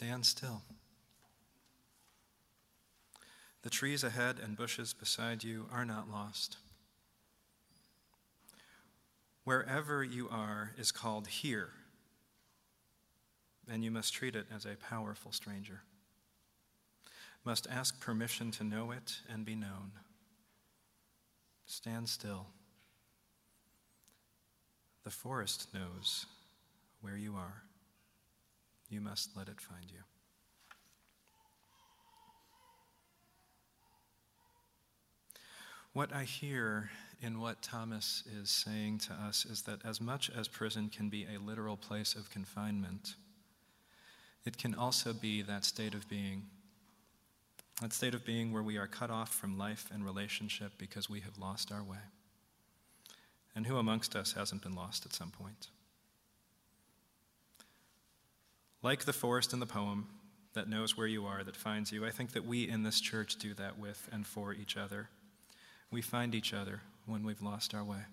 Stand still. The trees ahead and bushes beside you are not lost. Wherever you are is called here, and you must treat it as a powerful stranger. Must ask permission to know it and be known. Stand still. The forest knows where you are. You must let it find you. What I hear in what Thomas is saying to us is that as much as prison can be a literal place of confinement, it can also be that state of being, that state of being where we are cut off from life and relationship because we have lost our way. And who amongst us hasn't been lost at some point? Like the forest in the poem that knows where you are, that finds you, I think that we in this church do that with and for each other. We find each other when we've lost our way.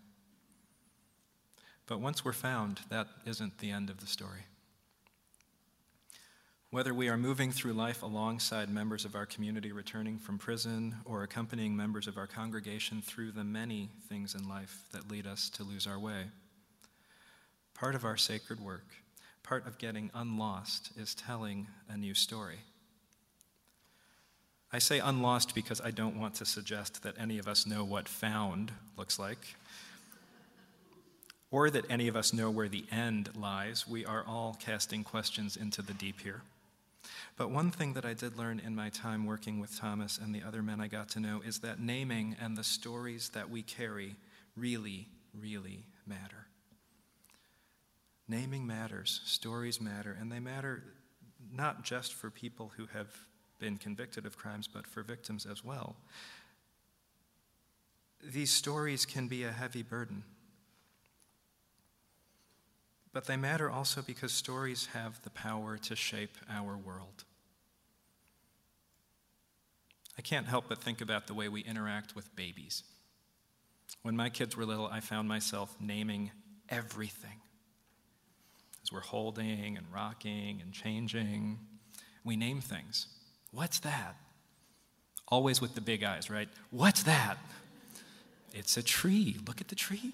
But once we're found, that isn't the end of the story. Whether we are moving through life alongside members of our community returning from prison or accompanying members of our congregation through the many things in life that lead us to lose our way, part of our sacred work, part of getting unlost, is telling a new story. I say unlost because I don't want to suggest that any of us know what found looks like, or that any of us know where the end lies. We are all casting questions into the deep here. But one thing that I did learn in my time working with Thomas and the other men I got to know is that naming and the stories that we carry really, really matter. Naming matters, stories matter, and they matter not just for people who have been convicted of crimes, but for victims as well. These stories can be a heavy burden. But they matter also because stories have the power to shape our world. I can't help but think about the way we interact with babies. When my kids were little, I found myself naming everything. As we're holding and rocking and changing, we name things. What's that? Always with the big eyes, right? What's that? It's a tree. Look at the tree.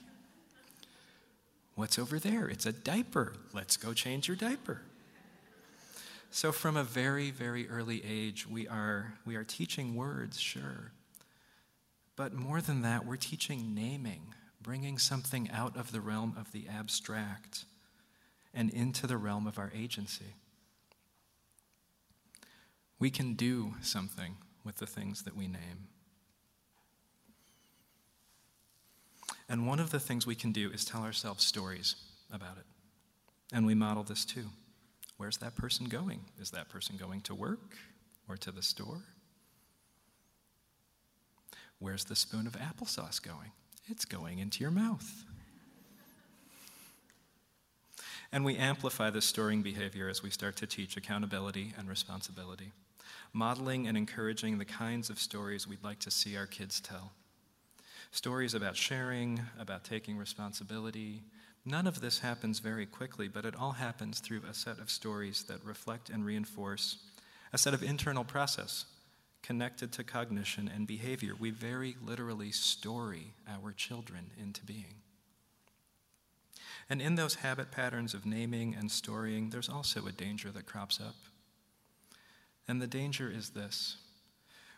What's over there? It's a diaper. Let's go change your diaper. So, from a very, very early age, we are, we are teaching words, sure. But more than that, we're teaching naming, bringing something out of the realm of the abstract and into the realm of our agency. We can do something with the things that we name. And one of the things we can do is tell ourselves stories about it. And we model this too. Where's that person going? Is that person going to work or to the store? Where's the spoon of applesauce going? It's going into your mouth. And we amplify this storing behavior as we start to teach accountability and responsibility, modeling and encouraging the kinds of stories we'd like to see our kids tell. Stories about sharing, about taking responsibility. None of this happens very quickly, but it all happens through a set of stories that reflect and reinforce a set of internal process connected to cognition and behavior. We very literally story our children into being. And in those habit patterns of naming and storying, there's also a danger that crops up. And the danger is this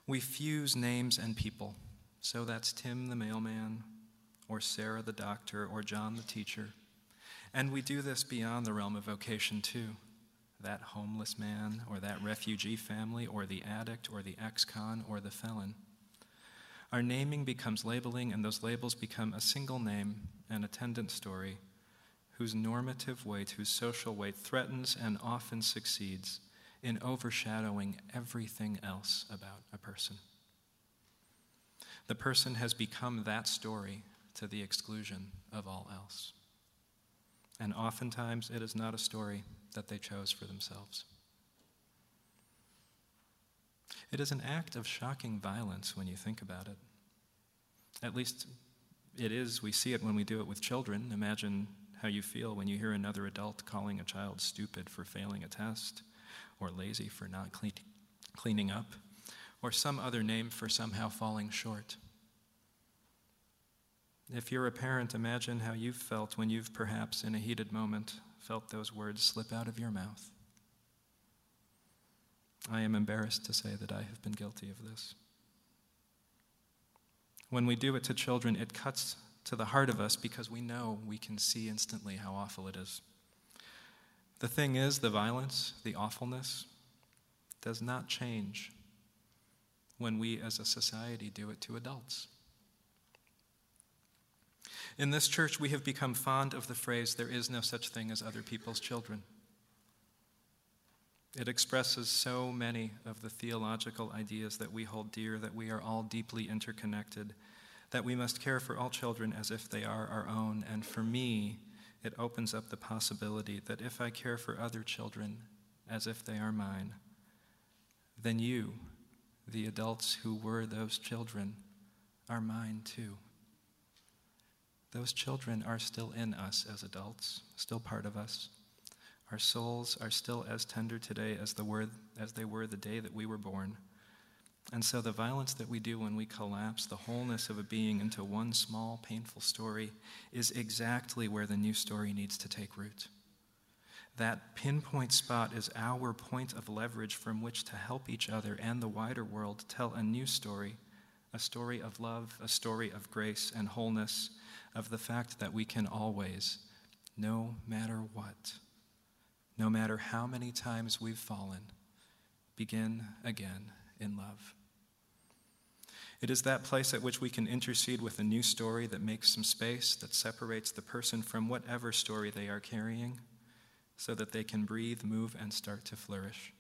we fuse names and people. So that's Tim the mailman, or Sarah the doctor, or John the teacher. And we do this beyond the realm of vocation, too. That homeless man, or that refugee family, or the addict, or the ex con, or the felon. Our naming becomes labeling, and those labels become a single name, an attendant story whose normative weight, whose social weight threatens and often succeeds in overshadowing everything else about a person. The person has become that story to the exclusion of all else. And oftentimes it is not a story that they chose for themselves. It is an act of shocking violence when you think about it. At least it is, we see it when we do it with children. Imagine how you feel when you hear another adult calling a child stupid for failing a test, or lazy for not clean, cleaning up, or some other name for somehow falling short. If you're a parent, imagine how you've felt when you've perhaps, in a heated moment, felt those words slip out of your mouth. I am embarrassed to say that I have been guilty of this. When we do it to children, it cuts to the heart of us because we know we can see instantly how awful it is. The thing is, the violence, the awfulness, does not change when we as a society do it to adults. In this church, we have become fond of the phrase, there is no such thing as other people's children. It expresses so many of the theological ideas that we hold dear, that we are all deeply interconnected, that we must care for all children as if they are our own. And for me, it opens up the possibility that if I care for other children as if they are mine, then you, the adults who were those children, are mine too. Those children are still in us as adults, still part of us. Our souls are still as tender today as, the as they were the day that we were born. And so, the violence that we do when we collapse the wholeness of a being into one small, painful story is exactly where the new story needs to take root. That pinpoint spot is our point of leverage from which to help each other and the wider world tell a new story a story of love, a story of grace and wholeness, of the fact that we can always, no matter what, no matter how many times we've fallen, begin again in love. It is that place at which we can intercede with a new story that makes some space, that separates the person from whatever story they are carrying, so that they can breathe, move, and start to flourish.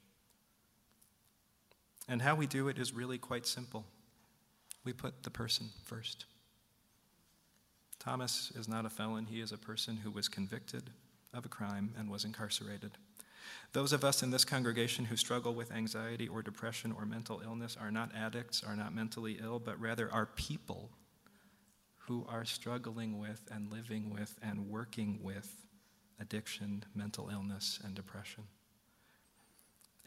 And how we do it is really quite simple. We put the person first. Thomas is not a felon, he is a person who was convicted of a crime and was incarcerated. Those of us in this congregation who struggle with anxiety or depression or mental illness are not addicts, are not mentally ill, but rather are people who are struggling with and living with and working with addiction, mental illness, and depression.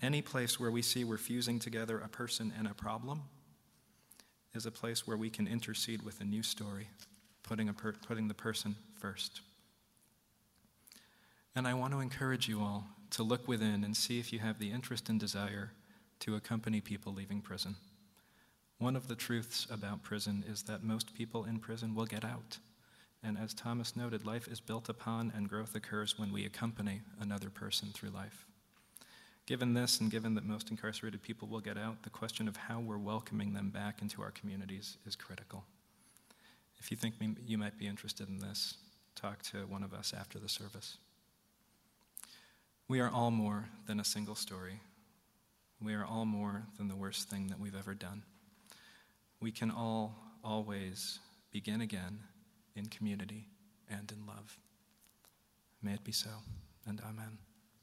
Any place where we see we're fusing together a person and a problem is a place where we can intercede with a new story, putting, per- putting the person first. And I want to encourage you all to look within and see if you have the interest and desire to accompany people leaving prison. One of the truths about prison is that most people in prison will get out. And as Thomas noted, life is built upon and growth occurs when we accompany another person through life. Given this, and given that most incarcerated people will get out, the question of how we're welcoming them back into our communities is critical. If you think you might be interested in this, talk to one of us after the service. We are all more than a single story. We are all more than the worst thing that we've ever done. We can all always begin again in community and in love. May it be so, and amen.